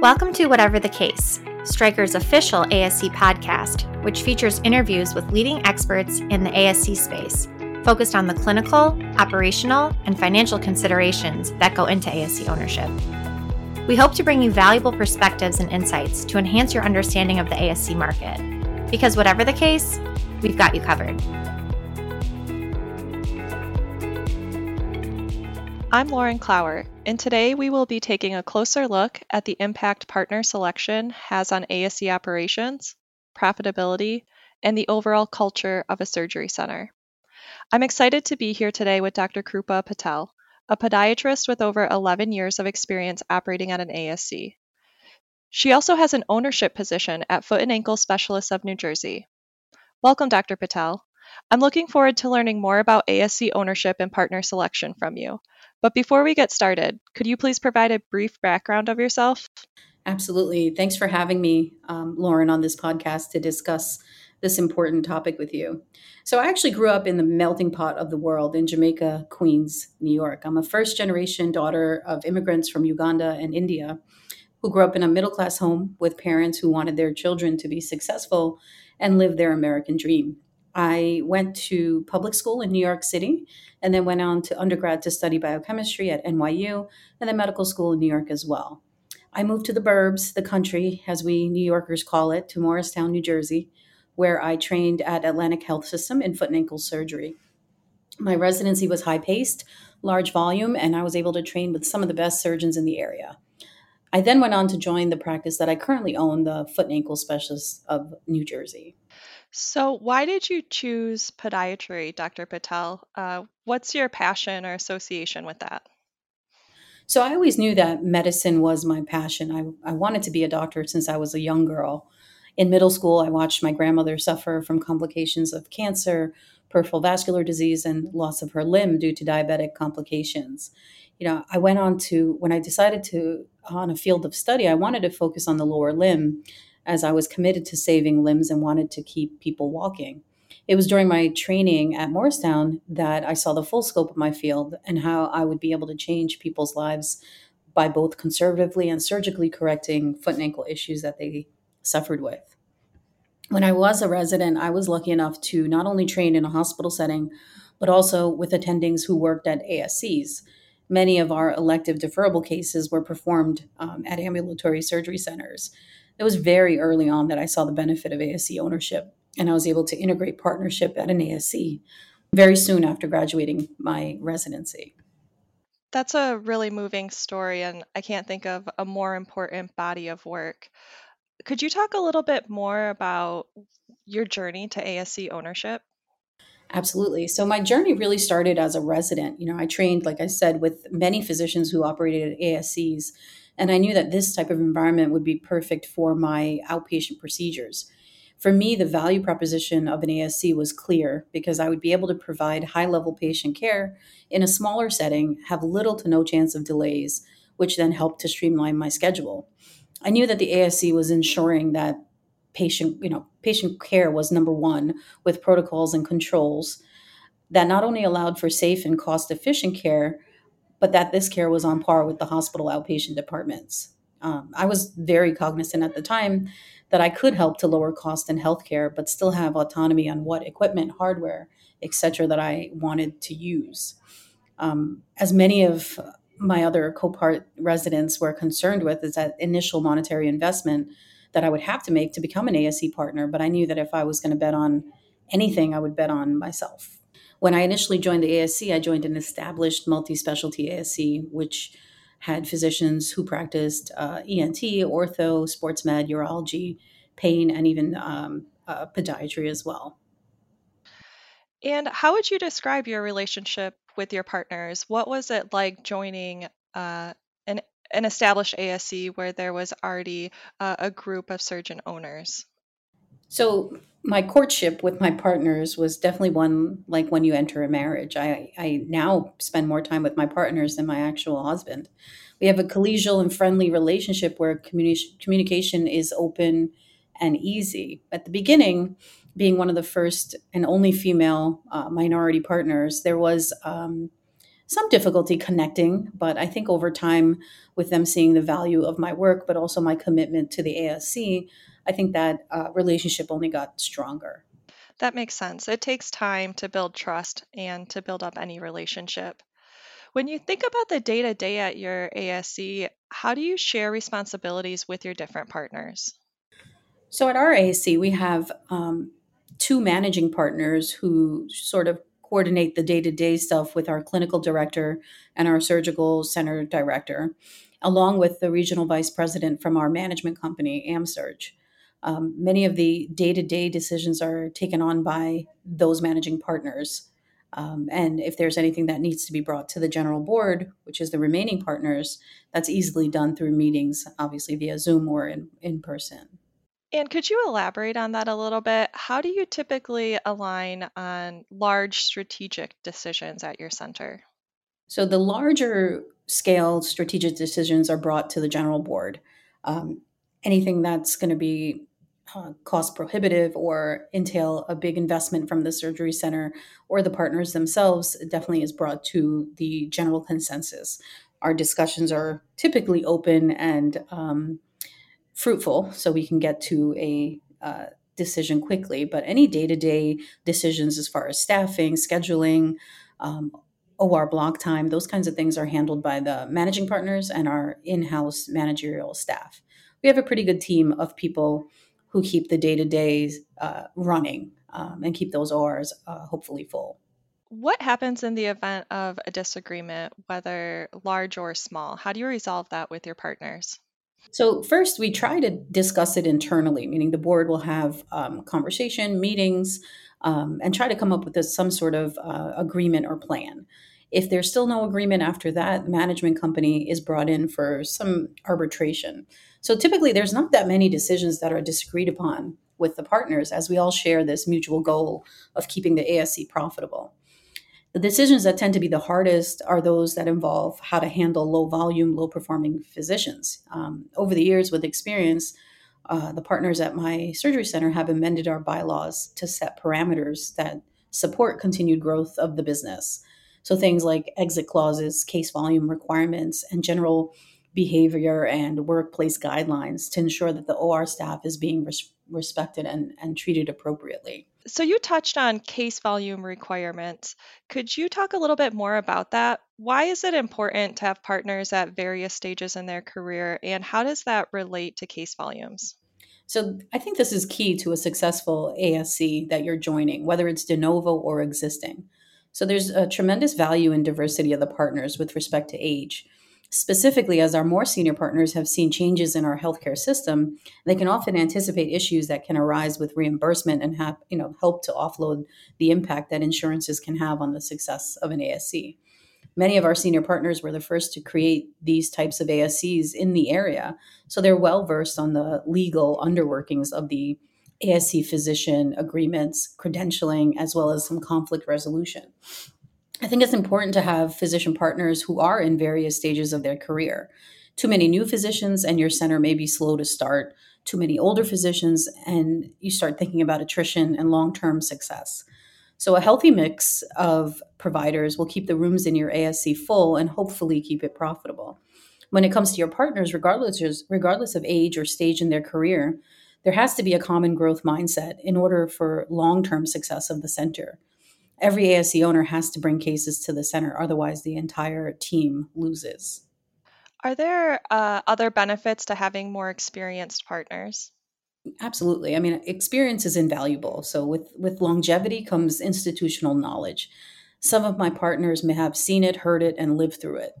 Welcome to Whatever the Case, Stryker's official ASC podcast, which features interviews with leading experts in the ASC space, focused on the clinical, operational, and financial considerations that go into ASC ownership. We hope to bring you valuable perspectives and insights to enhance your understanding of the ASC market. Because whatever the case, we've got you covered. I'm Lauren Klauer, and today we will be taking a closer look at the impact partner selection has on ASC operations, profitability, and the overall culture of a surgery center. I'm excited to be here today with Dr. Krupa Patel, a podiatrist with over 11 years of experience operating at an ASC. She also has an ownership position at Foot and Ankle Specialists of New Jersey. Welcome, Dr. Patel. I'm looking forward to learning more about ASC ownership and partner selection from you. But before we get started, could you please provide a brief background of yourself? Absolutely. Thanks for having me, um, Lauren, on this podcast to discuss this important topic with you. So, I actually grew up in the melting pot of the world in Jamaica, Queens, New York. I'm a first generation daughter of immigrants from Uganda and India who grew up in a middle class home with parents who wanted their children to be successful and live their American dream. I went to public school in New York City and then went on to undergrad to study biochemistry at NYU and then medical school in New York as well. I moved to the burbs, the country, as we New Yorkers call it, to Morristown, New Jersey, where I trained at Atlantic Health System in foot and ankle surgery. My residency was high paced, large volume, and I was able to train with some of the best surgeons in the area. I then went on to join the practice that I currently own, the Foot and Ankle Specialists of New Jersey. So, why did you choose podiatry, Dr. Patel? Uh, what's your passion or association with that? So, I always knew that medicine was my passion. I, I wanted to be a doctor since I was a young girl. In middle school, I watched my grandmother suffer from complications of cancer, peripheral vascular disease, and loss of her limb due to diabetic complications. You know, I went on to, when I decided to, on a field of study, I wanted to focus on the lower limb as I was committed to saving limbs and wanted to keep people walking. It was during my training at Morristown that I saw the full scope of my field and how I would be able to change people's lives by both conservatively and surgically correcting foot and ankle issues that they suffered with. When I was a resident, I was lucky enough to not only train in a hospital setting, but also with attendings who worked at ASCs. Many of our elective deferrable cases were performed um, at ambulatory surgery centers it was very early on that I saw the benefit of ASC ownership, and I was able to integrate partnership at an ASC very soon after graduating my residency. That's a really moving story, and I can't think of a more important body of work. Could you talk a little bit more about your journey to ASC ownership? Absolutely. So my journey really started as a resident. You know, I trained, like I said, with many physicians who operated at ASCs and I knew that this type of environment would be perfect for my outpatient procedures. For me, the value proposition of an ASC was clear because I would be able to provide high level patient care in a smaller setting, have little to no chance of delays, which then helped to streamline my schedule. I knew that the ASC was ensuring that patient, you know, patient care was number one with protocols and controls that not only allowed for safe and cost efficient care, but that this care was on par with the hospital outpatient departments. Um, I was very cognizant at the time that I could help to lower cost in healthcare, but still have autonomy on what equipment, hardware, etc., that I wanted to use. Um, as many of my other Copart residents were concerned with, is that initial monetary investment that I would have to make to become an ASC partner. But I knew that if I was going to bet on anything, I would bet on myself. When I initially joined the ASC, I joined an established multi specialty ASC, which had physicians who practiced uh, ENT, ortho, sports med, urology, pain, and even um, uh, podiatry as well. And how would you describe your relationship with your partners? What was it like joining uh, an, an established ASC where there was already uh, a group of surgeon owners? So my courtship with my partners was definitely one like when you enter a marriage. I, I now spend more time with my partners than my actual husband. We have a collegial and friendly relationship where communi- communication is open and easy. At the beginning, being one of the first and only female uh, minority partners, there was um, some difficulty connecting, but I think over time, with them seeing the value of my work, but also my commitment to the ASC, I think that uh, relationship only got stronger. That makes sense. It takes time to build trust and to build up any relationship. When you think about the day to day at your ASC, how do you share responsibilities with your different partners? So at our ASC, we have um, two managing partners who sort of coordinate the day to day stuff with our clinical director and our surgical center director, along with the regional vice president from our management company, AmSurg. Um, many of the day to day decisions are taken on by those managing partners. Um, and if there's anything that needs to be brought to the general board, which is the remaining partners, that's easily done through meetings, obviously via Zoom or in, in person. And could you elaborate on that a little bit? How do you typically align on large strategic decisions at your center? So, the larger scale strategic decisions are brought to the general board. Um, anything that's going to be cost prohibitive or entail a big investment from the surgery center or the partners themselves definitely is brought to the general consensus. Our discussions are typically open and um, fruitful, so we can get to a uh, decision quickly. But any day to day decisions as far as staffing, scheduling, um, OR block time, those kinds of things are handled by the managing partners and our in house managerial staff. We have a pretty good team of people who keep the day to day running um, and keep those ORs uh, hopefully full. What happens in the event of a disagreement, whether large or small? How do you resolve that with your partners? So, first, we try to discuss it internally, meaning the board will have um, conversation, meetings, um, and try to come up with a, some sort of uh, agreement or plan. If there's still no agreement after that, the management company is brought in for some arbitration. So typically, there's not that many decisions that are disagreed upon with the partners as we all share this mutual goal of keeping the ASC profitable. The decisions that tend to be the hardest are those that involve how to handle low volume, low performing physicians. Um, over the years, with experience, uh, the partners at my surgery center have amended our bylaws to set parameters that support continued growth of the business. So things like exit clauses, case volume requirements, and general behavior and workplace guidelines to ensure that the OR staff is being res- respected and, and treated appropriately. So, you touched on case volume requirements. Could you talk a little bit more about that? Why is it important to have partners at various stages in their career, and how does that relate to case volumes? So, I think this is key to a successful ASC that you're joining, whether it's de novo or existing. So, there's a tremendous value in diversity of the partners with respect to age specifically as our more senior partners have seen changes in our healthcare system they can often anticipate issues that can arise with reimbursement and have you know help to offload the impact that insurances can have on the success of an asc many of our senior partners were the first to create these types of ascs in the area so they're well versed on the legal underworkings of the asc physician agreements credentialing as well as some conflict resolution I think it's important to have physician partners who are in various stages of their career. Too many new physicians, and your center may be slow to start. Too many older physicians, and you start thinking about attrition and long term success. So, a healthy mix of providers will keep the rooms in your ASC full and hopefully keep it profitable. When it comes to your partners, regardless, regardless of age or stage in their career, there has to be a common growth mindset in order for long term success of the center every ASC owner has to bring cases to the center, otherwise, the entire team loses. Are there uh, other benefits to having more experienced partners? Absolutely. I mean, experience is invaluable. So with with longevity comes institutional knowledge. Some of my partners may have seen it, heard it, and lived through it.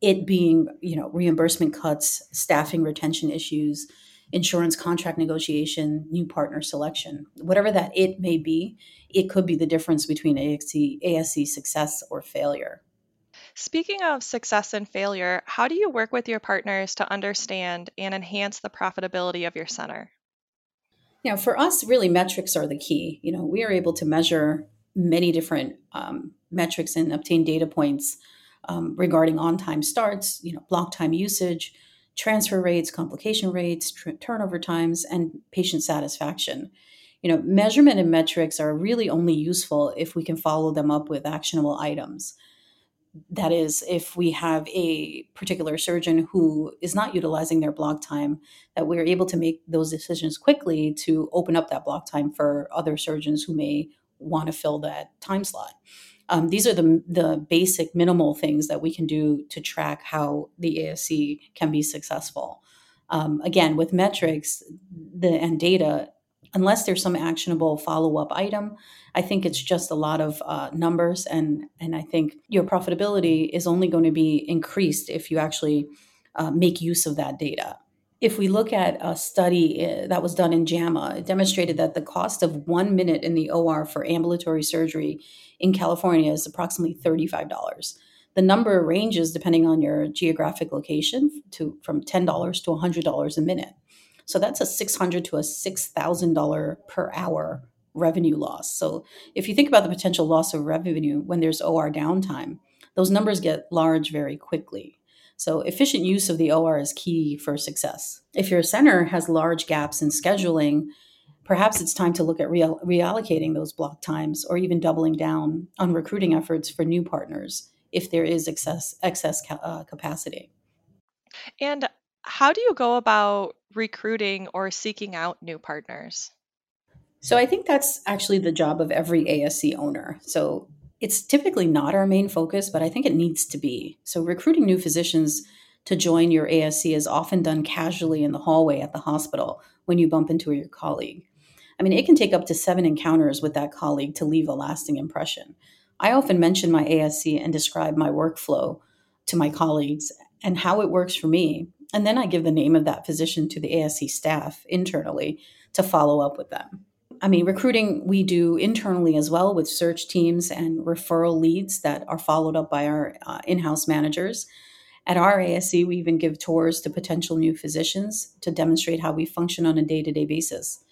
It being, you know, reimbursement cuts, staffing retention issues, insurance contract negotiation, new partner selection, whatever that it may be, it could be the difference between ASC, ASC success or failure. Speaking of success and failure, how do you work with your partners to understand and enhance the profitability of your center? Know, for us, really metrics are the key. You know, we are able to measure many different um, metrics and obtain data points um, regarding on-time starts, you know, block time usage, transfer rates, complication rates, tr- turnover times, and patient satisfaction. You know, measurement and metrics are really only useful if we can follow them up with actionable items. that is, if we have a particular surgeon who is not utilizing their block time, that we're able to make those decisions quickly to open up that block time for other surgeons who may want to fill that time slot. Um, these are the, the basic minimal things that we can do to track how the ASC can be successful. Um, again, with metrics the, and data, unless there's some actionable follow-up item, I think it's just a lot of uh, numbers, and and I think your profitability is only going to be increased if you actually uh, make use of that data. If we look at a study uh, that was done in JAMA, it demonstrated that the cost of one minute in the OR for ambulatory surgery in California is approximately $35. The number ranges depending on your geographic location to from $10 to $100 a minute. So that's a 600 to a $6,000 per hour revenue loss. So if you think about the potential loss of revenue when there's OR downtime, those numbers get large very quickly. So, efficient use of the OR is key for success. If your center has large gaps in scheduling, perhaps it's time to look at real, reallocating those block times or even doubling down on recruiting efforts for new partners if there is excess, excess ca- uh, capacity. And how do you go about recruiting or seeking out new partners? So, I think that's actually the job of every ASC owner. So, it's typically not our main focus, but I think it needs to be. So, recruiting new physicians to join your ASC is often done casually in the hallway at the hospital when you bump into your colleague. I mean, it can take up to seven encounters with that colleague to leave a lasting impression. I often mention my ASC and describe my workflow to my colleagues and how it works for me. And then I give the name of that physician to the ASC staff internally to follow up with them. I mean, recruiting we do internally as well with search teams and referral leads that are followed up by our uh, in house managers. At our ASC, we even give tours to potential new physicians to demonstrate how we function on a day to day basis.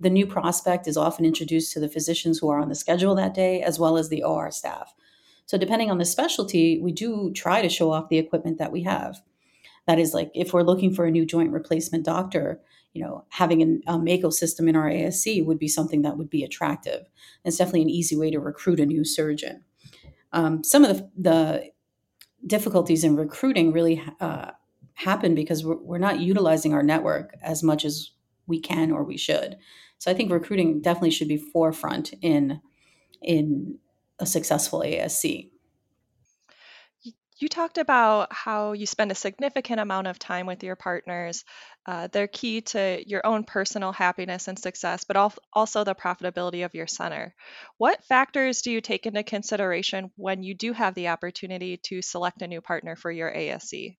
The new prospect is often introduced to the physicians who are on the schedule that day, as well as the OR staff. So, depending on the specialty, we do try to show off the equipment that we have. That is, like if we're looking for a new joint replacement doctor, you know, having an um, Mako system in our ASC would be something that would be attractive. It's definitely an easy way to recruit a new surgeon. Um, some of the, the, difficulties in recruiting really uh, happen because we're, we're not utilizing our network as much as we can or we should. So I think recruiting definitely should be forefront in in a successful ASC. You talked about how you spend a significant amount of time with your partners. Uh, they're key to your own personal happiness and success, but also the profitability of your center. What factors do you take into consideration when you do have the opportunity to select a new partner for your ASC?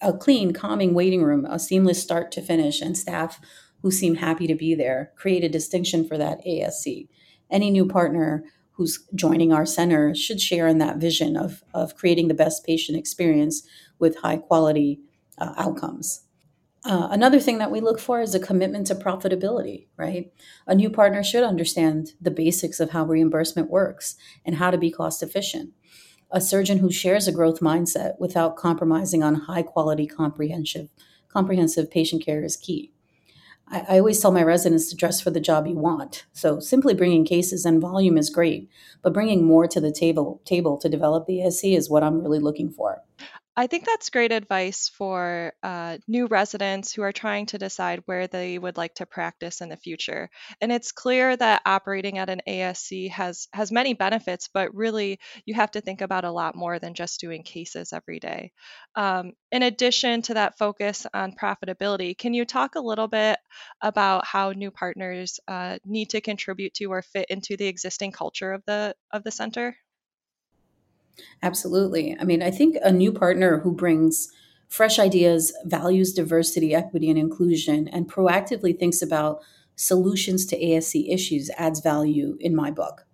A clean, calming waiting room, a seamless start to finish, and staff who seem happy to be there create a distinction for that ASC. Any new partner who's joining our center should share in that vision of, of creating the best patient experience with high quality uh, outcomes. Uh, another thing that we look for is a commitment to profitability, right? A new partner should understand the basics of how reimbursement works and how to be cost efficient. A surgeon who shares a growth mindset without compromising on high quality comprehensive comprehensive patient care is key. I, I always tell my residents to dress for the job you want. So simply bringing cases and volume is great, but bringing more to the table table to develop the ASC is what I'm really looking for. I think that's great advice for uh, new residents who are trying to decide where they would like to practice in the future. And it's clear that operating at an ASC has has many benefits, but really you have to think about a lot more than just doing cases every day. Um, in addition to that focus on profitability, can you talk a little bit about how new partners uh, need to contribute to or fit into the existing culture of the of the center? Absolutely. I mean, I think a new partner who brings fresh ideas, values diversity, equity, and inclusion, and proactively thinks about solutions to ASC issues adds value in my book.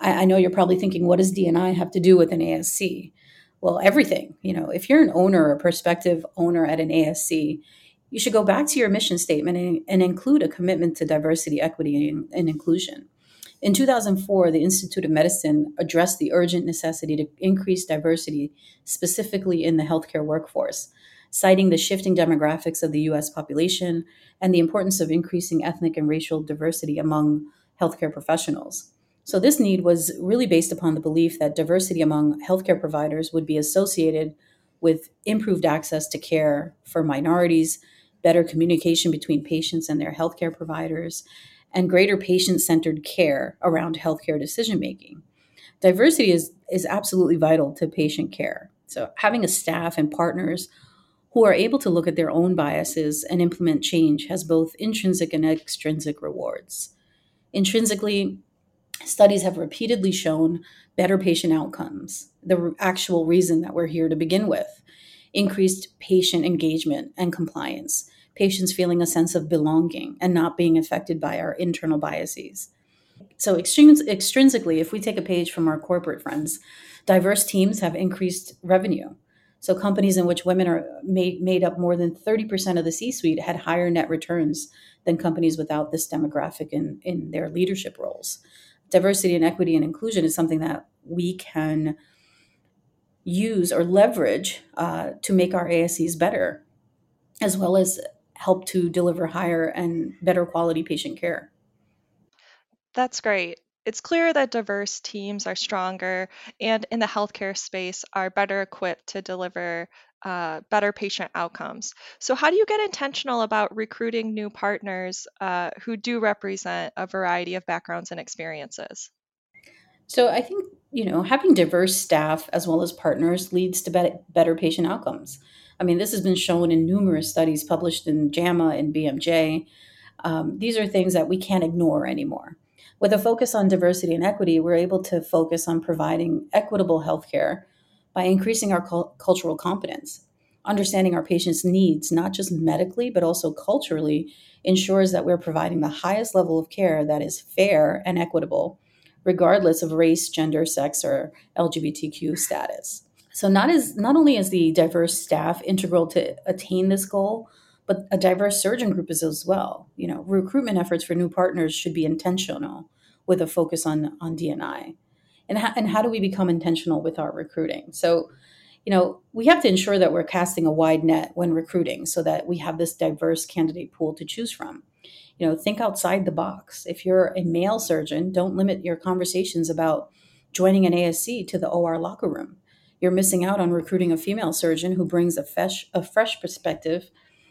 I, I know you're probably thinking, what does DNI have to do with an ASC? Well, everything. You know, if you're an owner or prospective owner at an ASC, you should go back to your mission statement and, and include a commitment to diversity, equity, and, and inclusion. In 2004, the Institute of Medicine addressed the urgent necessity to increase diversity, specifically in the healthcare workforce, citing the shifting demographics of the US population and the importance of increasing ethnic and racial diversity among healthcare professionals. So, this need was really based upon the belief that diversity among healthcare providers would be associated with improved access to care for minorities, better communication between patients and their healthcare providers, and greater patient centered care around healthcare decision making. Diversity is, is absolutely vital to patient care. So, having a staff and partners who are able to look at their own biases and implement change has both intrinsic and extrinsic rewards. Intrinsically, studies have repeatedly shown better patient outcomes, the actual reason that we're here to begin with, increased patient engagement and compliance, patients feeling a sense of belonging and not being affected by our internal biases. So, extrinsically, if we take a page from our corporate friends, diverse teams have increased revenue. So, companies in which women are made, made up more than 30% of the C suite had higher net returns than companies without this demographic in, in their leadership roles. Diversity and equity and inclusion is something that we can use or leverage uh, to make our ASCs better, as well as help to deliver higher and better quality patient care. That's great. It's clear that diverse teams are stronger and in the healthcare space are better equipped to deliver uh, better patient outcomes. So, how do you get intentional about recruiting new partners uh, who do represent a variety of backgrounds and experiences? So, I think you know having diverse staff as well as partners leads to be- better patient outcomes. I mean, this has been shown in numerous studies published in JAMA and BMJ. Um, these are things that we can't ignore anymore. With a focus on diversity and equity, we're able to focus on providing equitable healthcare by increasing our cu- cultural competence. Understanding our patients' needs, not just medically, but also culturally, ensures that we're providing the highest level of care that is fair and equitable, regardless of race, gender, sex, or LGBTQ status. So not as not only is the diverse staff integral to attain this goal, but a diverse surgeon group is as well. You know, recruitment efforts for new partners should be intentional with a focus on on DNI. And how, and how do we become intentional with our recruiting? So, you know, we have to ensure that we're casting a wide net when recruiting so that we have this diverse candidate pool to choose from. You know, think outside the box. If you're a male surgeon, don't limit your conversations about joining an ASC to the OR locker room you're missing out on recruiting a female surgeon who brings a fresh, a fresh perspective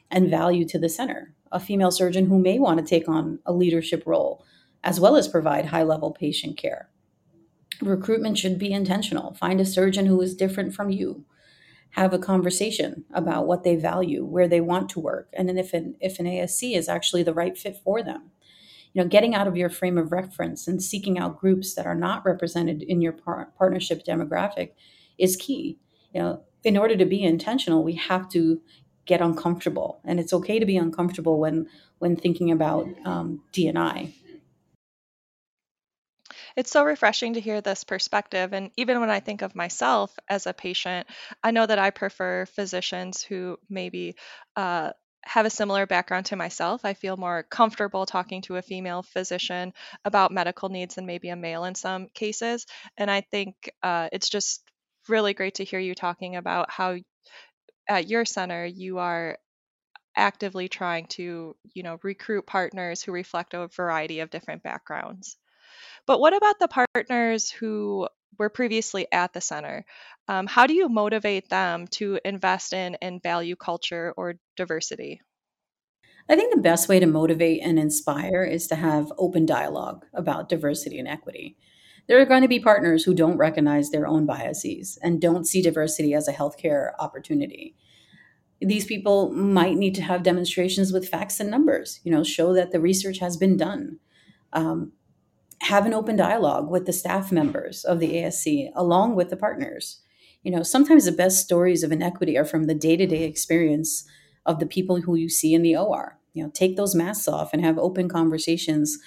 and value to the center, a female surgeon who may want to take on a leadership role as well as provide high level patient care. Recruitment should be intentional. Find a surgeon who is different from you. Have a conversation about what they value, where they want to work, and then if an, if an ASC is actually the right fit for them. You know, getting out of your frame of reference and seeking out groups that are not represented in your par- partnership demographic is key. You know, in order to be intentional, we have to get uncomfortable, and it's okay to be uncomfortable when when thinking about um, DNI. It's so refreshing to hear this perspective. And even when I think of myself as a patient, I know that I prefer physicians who maybe uh, have a similar background to myself. I feel more comfortable talking to a female physician about medical needs than maybe a male in some cases. And I think uh, it's just really great to hear you talking about how at your center you are actively trying to you know recruit partners who reflect a variety of different backgrounds but what about the partners who were previously at the center um, how do you motivate them to invest in and value culture or diversity I think the best way to motivate and inspire is to have open dialogue about diversity and equity there are going to be partners who don't recognize their own biases and don't see diversity as a healthcare opportunity. These people might need to have demonstrations with facts and numbers, you know, show that the research has been done. Um, have an open dialogue with the staff members of the ASC along with the partners. You know, sometimes the best stories of inequity are from the day to day experience of the people who you see in the OR. You know, take those masks off and have open conversations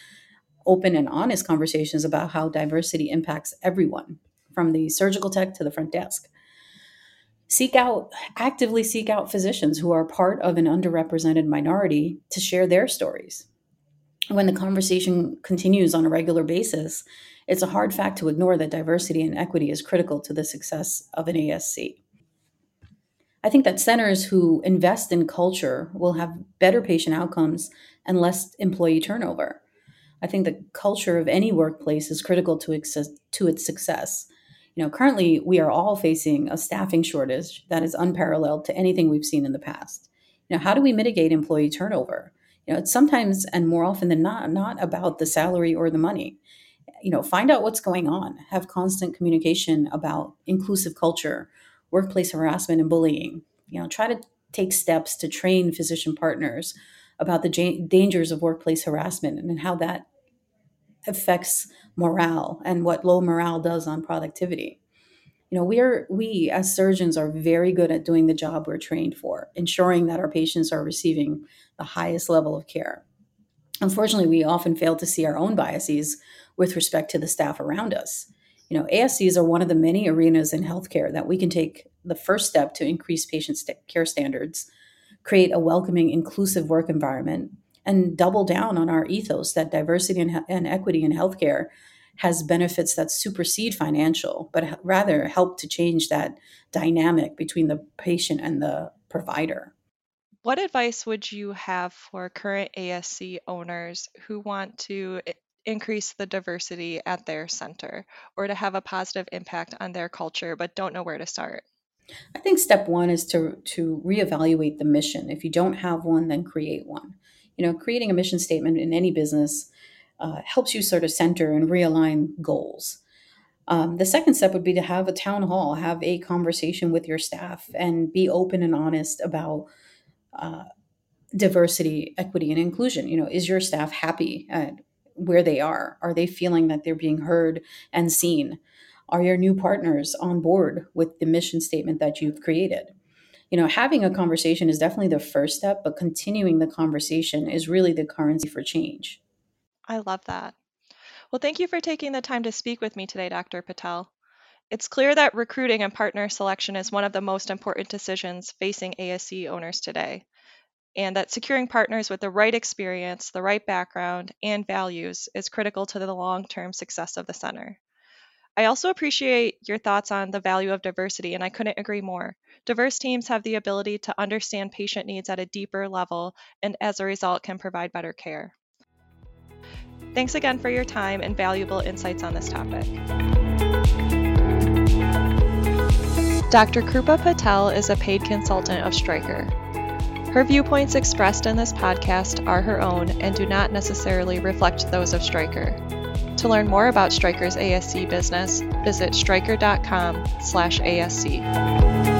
open and honest conversations about how diversity impacts everyone from the surgical tech to the front desk seek out actively seek out physicians who are part of an underrepresented minority to share their stories when the conversation continues on a regular basis it's a hard fact to ignore that diversity and equity is critical to the success of an asc i think that centers who invest in culture will have better patient outcomes and less employee turnover I think the culture of any workplace is critical to, to its success. You know, currently we are all facing a staffing shortage that is unparalleled to anything we've seen in the past. Know, how do we mitigate employee turnover? You know, it's sometimes and more often than not not about the salary or the money. You know, find out what's going on. Have constant communication about inclusive culture, workplace harassment and bullying. You know, try to take steps to train physician partners about the dangers of workplace harassment and how that affects morale and what low morale does on productivity. You know, we are we as surgeons are very good at doing the job we're trained for, ensuring that our patients are receiving the highest level of care. Unfortunately, we often fail to see our own biases with respect to the staff around us. You know, ASCs are one of the many arenas in healthcare that we can take the first step to increase patient st- care standards, create a welcoming, inclusive work environment, and double down on our ethos that diversity and, and equity in healthcare has benefits that supersede financial, but rather help to change that dynamic between the patient and the provider. What advice would you have for current ASC owners who want to increase the diversity at their center or to have a positive impact on their culture but don't know where to start? I think step one is to to reevaluate the mission. If you don't have one, then create one you know, creating a mission statement in any business uh, helps you sort of center and realign goals. Um, the second step would be to have a town hall, have a conversation with your staff, and be open and honest about uh, diversity, equity, and inclusion. You know, is your staff happy where they are? Are they feeling that they're being heard and seen? Are your new partners on board with the mission statement that you've created? you know, having a conversation is definitely the first step, but continuing the conversation is really the currency for change. I love that. Well, thank you for taking the time to speak with me today, Dr. Patel. It's clear that recruiting and partner selection is one of the most important decisions facing ASC owners today, and that securing partners with the right experience, the right background, and values is critical to the long term success of the center. I also appreciate your thoughts on the value of diversity, and I couldn't agree more. Diverse teams have the ability to understand patient needs at a deeper level and as a result can provide better care. Thanks again for your time and valuable insights on this topic. Dr. Krupa Patel is a paid consultant of Stryker. Her viewpoints expressed in this podcast are her own and do not necessarily reflect those of Stryker. To learn more about Stryker's ASC business, visit stryker.com/asc.